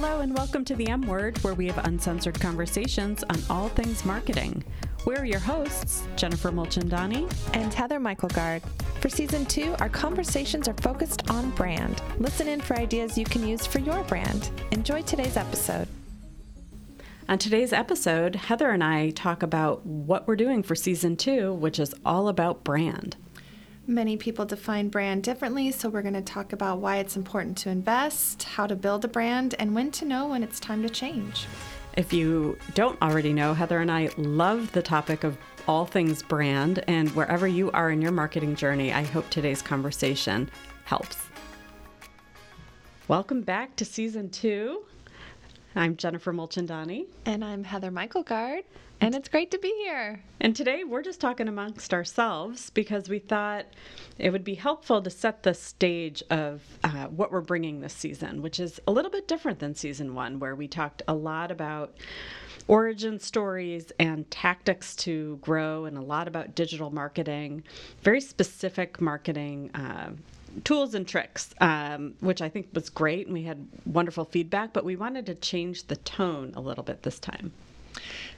Hello, and welcome to the M Word, where we have uncensored conversations on all things marketing. We're your hosts, Jennifer Mulchandani and Heather Myklegard. For season two, our conversations are focused on brand. Listen in for ideas you can use for your brand. Enjoy today's episode. On today's episode, Heather and I talk about what we're doing for season two, which is all about brand. Many people define brand differently, so we're going to talk about why it's important to invest, how to build a brand, and when to know when it's time to change. If you don't already know, Heather and I love the topic of all things brand, and wherever you are in your marketing journey, I hope today's conversation helps. Welcome back to season two. I'm Jennifer Mulchandani. And I'm Heather Myklegard. And it's great to be here. And today we're just talking amongst ourselves because we thought it would be helpful to set the stage of uh, what we're bringing this season, which is a little bit different than season one, where we talked a lot about origin stories and tactics to grow and a lot about digital marketing, very specific marketing. Uh, tools and tricks, um, which I think was great, and we had wonderful feedback. But we wanted to change the tone a little bit this time.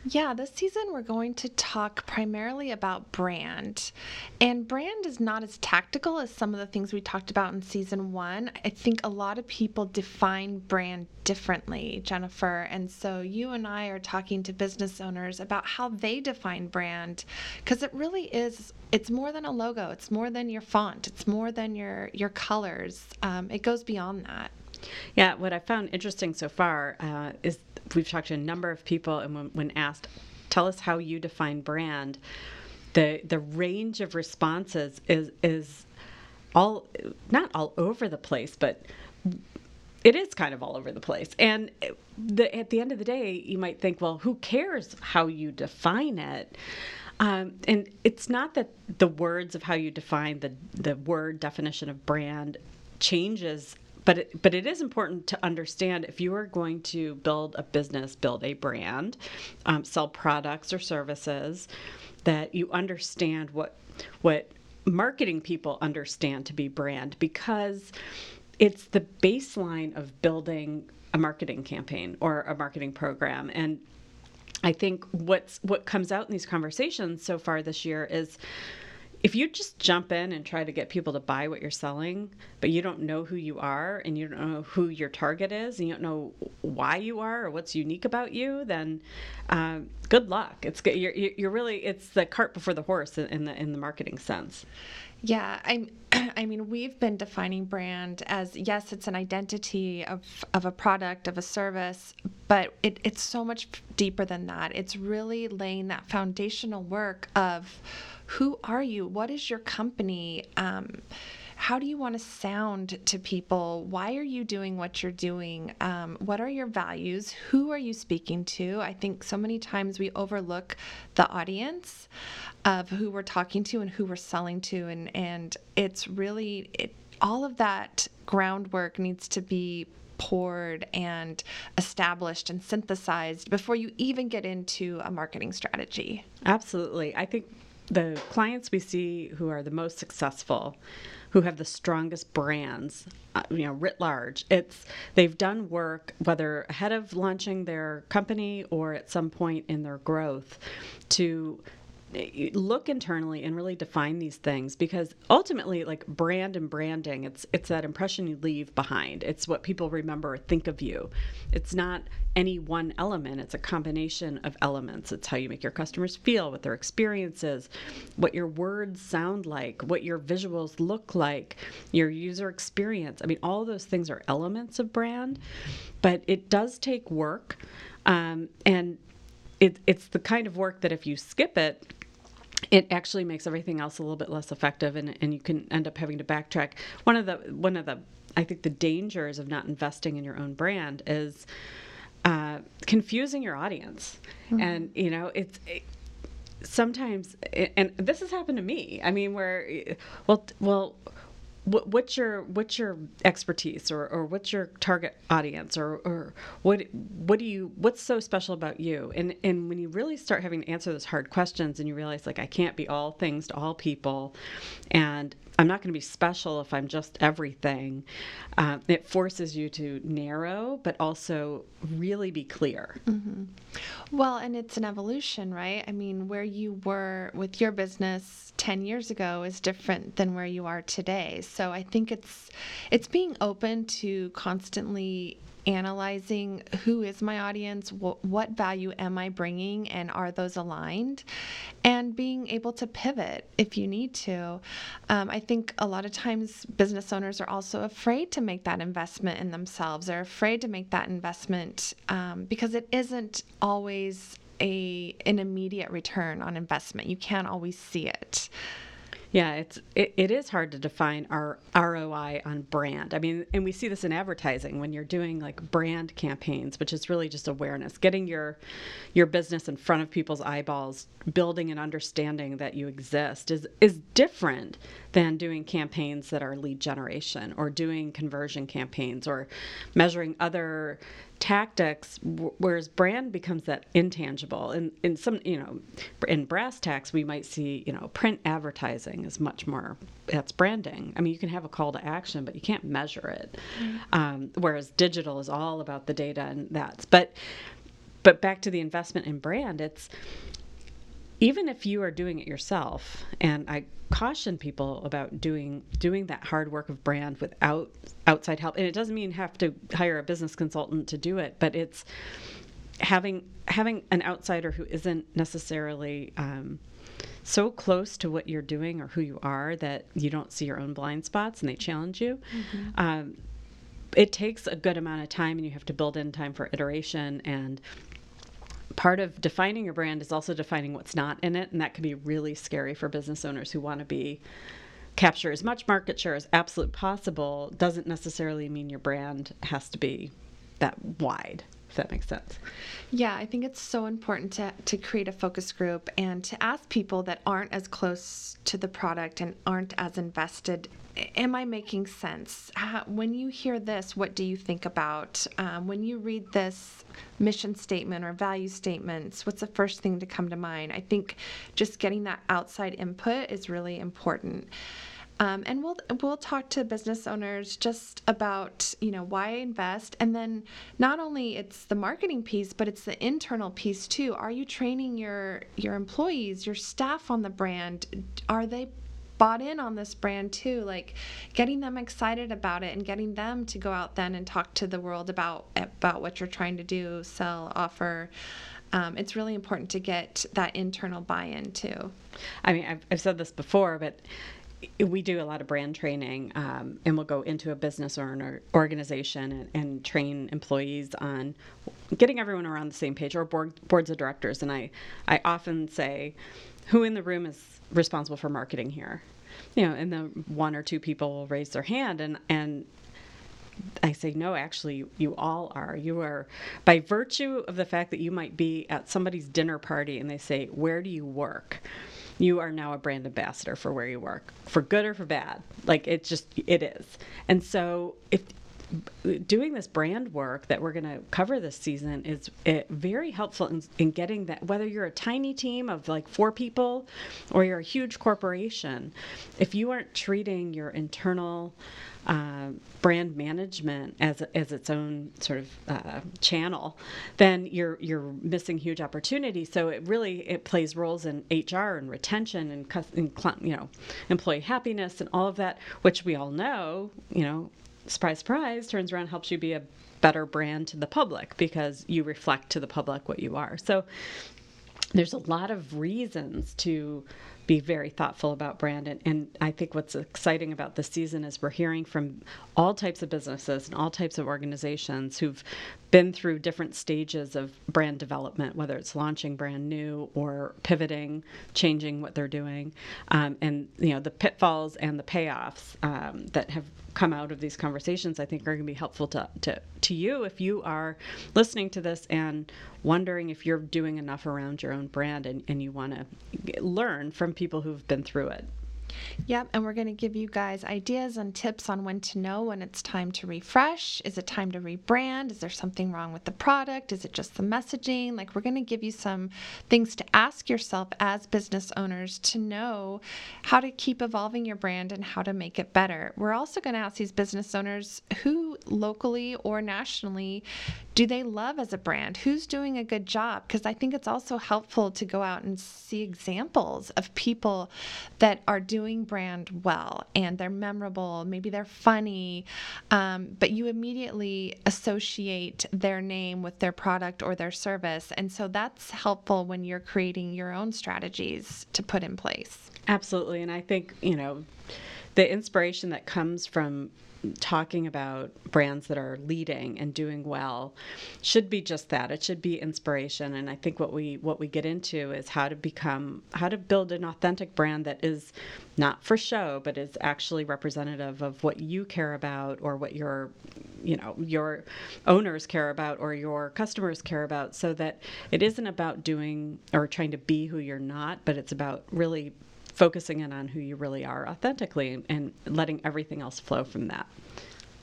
Yeah, this season we're going to talk primarily about brand. And brand is not as tactical as some of the things we talked about in season one. I think a lot of people define brand differently, Jennifer. And so you and I are talking to business owners about how they define brand because it really is it's more than a logo it's more than your font it's more than your your colors um, it goes beyond that yeah what i found interesting so far uh, is we've talked to a number of people, and when, when asked, tell us how you define brand, the the range of responses is is all not all over the place, but it is kind of all over the place. And the, at the end of the day, you might think, well, who cares how you define it? Um, and it's not that the words of how you define the the word definition of brand changes but it, but it is important to understand if you are going to build a business, build a brand, um, sell products or services, that you understand what what marketing people understand to be brand because it's the baseline of building a marketing campaign or a marketing program. And I think what's what comes out in these conversations so far this year is if you just jump in and try to get people to buy what you're selling, but you don't know who you are and you don't know who your target is and you don't know why you are or what's unique about you, then uh, good luck. It's you're, you're really it's the cart before the horse in the in the marketing sense. Yeah, I'm. I mean, we've been defining brand as yes, it's an identity of of a product of a service, but it, it's so much deeper than that. It's really laying that foundational work of who are you? What is your company? Um, how do you want to sound to people? Why are you doing what you're doing? Um, what are your values? Who are you speaking to? I think so many times we overlook the audience of who we're talking to and who we're selling to, and and it's really it. All of that groundwork needs to be poured and established and synthesized before you even get into a marketing strategy. Absolutely. I think the clients we see who are the most successful who have the strongest brands uh, you know writ large it's they've done work whether ahead of launching their company or at some point in their growth to look internally and really define these things because ultimately like brand and branding it's it's that impression you leave behind. It's what people remember or think of you. It's not any one element. It's a combination of elements. It's how you make your customers feel what their experiences what your words sound like what your visuals look like your user experience. I mean all those things are elements of brand but it does take work um, and it, it's the kind of work that if you skip it it actually makes everything else a little bit less effective and, and you can end up having to backtrack. One of the one of the i think the dangers of not investing in your own brand is uh, confusing your audience. Mm-hmm. and you know it's it, sometimes and this has happened to me. I mean where well well what, what's your what's your expertise or, or what's your target audience or, or what what do you what's so special about you? And and when you really start having to answer those hard questions and you realize like I can't be all things to all people and I'm not going to be special if I'm just everything. Uh, it forces you to narrow, but also really be clear. Mm-hmm. Well, and it's an evolution, right? I mean, where you were with your business 10 years ago is different than where you are today. So I think it's it's being open to constantly analyzing who is my audience, wh- what value am I bringing, and are those aligned? And being able to pivot if you need to. Um, I think a lot of times business owners are also afraid to make that investment in themselves. They're afraid to make that investment um, because it isn't always a an immediate return on investment. You can't always see it. Yeah, it's it, it is hard to define our ROI on brand. I mean, and we see this in advertising when you're doing like brand campaigns, which is really just awareness, getting your your business in front of people's eyeballs, building an understanding that you exist is is different than doing campaigns that are lead generation or doing conversion campaigns or measuring other tactics whereas brand becomes that intangible. And in some you know in brass tacks we might see you know print advertising is much more that's branding. I mean you can have a call to action but you can't measure it. Mm-hmm. um, whereas digital is all about the data and that's but but back to the investment in brand it's even if you are doing it yourself and i caution people about doing doing that hard work of brand without outside help and it doesn't mean have to hire a business consultant to do it but it's having having an outsider who isn't necessarily um, so close to what you're doing or who you are that you don't see your own blind spots and they challenge you mm-hmm. um, it takes a good amount of time and you have to build in time for iteration and part of defining your brand is also defining what's not in it, and that can be really scary for business owners who want to be capture as much market share as absolute possible. Doesn't necessarily mean your brand has to be that wide if that makes sense. Yeah, I think it's so important to, to create a focus group and to ask people that aren't as close to the product and aren't as invested. Am I making sense? How, when you hear this, what do you think about? Um, when you read this mission statement or value statements, what's the first thing to come to mind? I think just getting that outside input is really important. Um, and we'll we'll talk to business owners just about you know why invest, and then not only it's the marketing piece, but it's the internal piece too. Are you training your your employees, your staff on the brand? Are they bought in on this brand too like getting them excited about it and getting them to go out then and talk to the world about about what you're trying to do sell offer um, it's really important to get that internal buy-in too i mean I've, I've said this before but we do a lot of brand training um, and we'll go into a business or an organization and, and, train employees on getting everyone around the same page or board, boards of directors and I, I often say who in the room is responsible for marketing here you know and the one or two people will raise their hand and and I say, no, actually, you all are. You are, by virtue of the fact that you might be at somebody's dinner party and they say, Where do you work? You are now a brand ambassador for where you work, for good or for bad. Like it just it is. And so if doing this brand work that we're going to cover this season is eh, very helpful in, in, getting that whether you're a tiny team of like four people or you're a huge corporation if you aren't treating your internal uh, brand management as, as its own sort of uh, channel, then you're you're missing huge opportunities. So it really it plays roles in HR and retention and, and you know employee happiness and all of that, which we all know. You know, surprise, surprise, turns around helps you be a better brand to the public because you reflect to the public what you are. So there's a lot of reasons to be very thoughtful about brand. And, and I think what's exciting about this season is we're hearing from all types of businesses and all types of organizations who've been through different stages of brand development, whether it's launching brand new or pivoting, changing what they're doing, um, and you know the pitfalls and the payoffs um, that have come out of these conversations. I think are going to be helpful to, to to you if you are listening to this and wondering if you're doing enough around your own brand and, and you want to learn from people who've been through it. Yep, and we're going to give you guys ideas and tips on when to know when it's time to refresh. Is it time to rebrand? Is there something wrong with the product? Is it just the messaging? Like, we're going to give you some things to ask yourself as business owners to know how to keep evolving your brand and how to make it better. We're also going to ask these business owners who locally or nationally do they love as a brand? Who's doing a good job? Because I think it's also helpful to go out and see examples of people that are doing brand well and they're memorable. Maybe they're funny, um, but you immediately associate their name with their product or their service. And so that's helpful when you're creating your own strategies to put in place. Absolutely. And I think, you know, the inspiration that comes from talking about brands that are leading and doing well should be just that. It should be inspiration. And i think what we what we get into is how to become how to build an authentic brand that is not for show but is actually representative of what you care about or what your you know your owners care about or your customers care about so that it isn't about doing or trying to be who you're not but it's about really focusing in on who you really are authentically and letting everything else flow from that.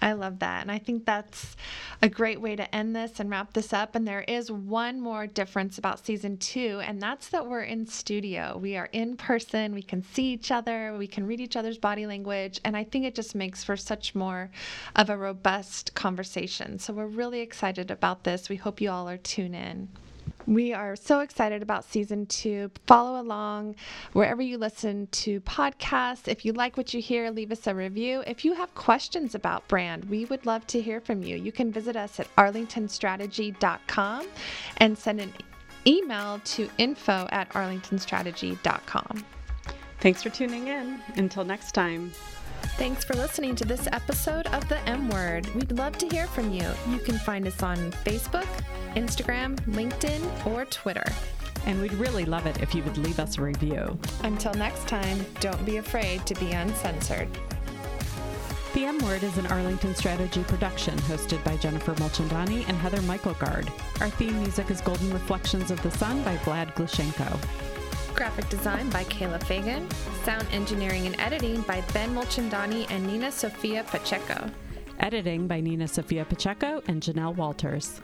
I love that. And I think that's a great way to end this and wrap this up. And there is one more difference about season two, and that's that we're in studio. We are in person. We can see each other. We can read each other's body language. And I think it just makes for such more of a robust conversation. So we're really excited about this. We hope you all are tuned in. We are so excited about season two. Follow along wherever you listen to podcasts. If you like what you hear, leave us a review. If you have questions about brand, we would love to hear from you. You can visit us at arlingtonstrategy.com and send an email to info at arlingtonstrategy.com. Thanks for tuning in. Until next time. Thanks for listening to this episode of The M Word. We'd love to hear from you. You can find us on Facebook, Instagram, LinkedIn, or Twitter. And we'd really love it if you would leave us a review. Until next time, don't be afraid to be uncensored. The M Word is an Arlington Strategy production hosted by Jennifer Mulchandani and Heather Myklegard. Our theme music is Golden Reflections of the Sun by Vlad Gluschenko. Graphic design by Kayla Fagan. Sound engineering and editing by Ben Mulchandani and Nina Sofia Pacheco. Editing by Nina Sofia Pacheco and Janelle Walters.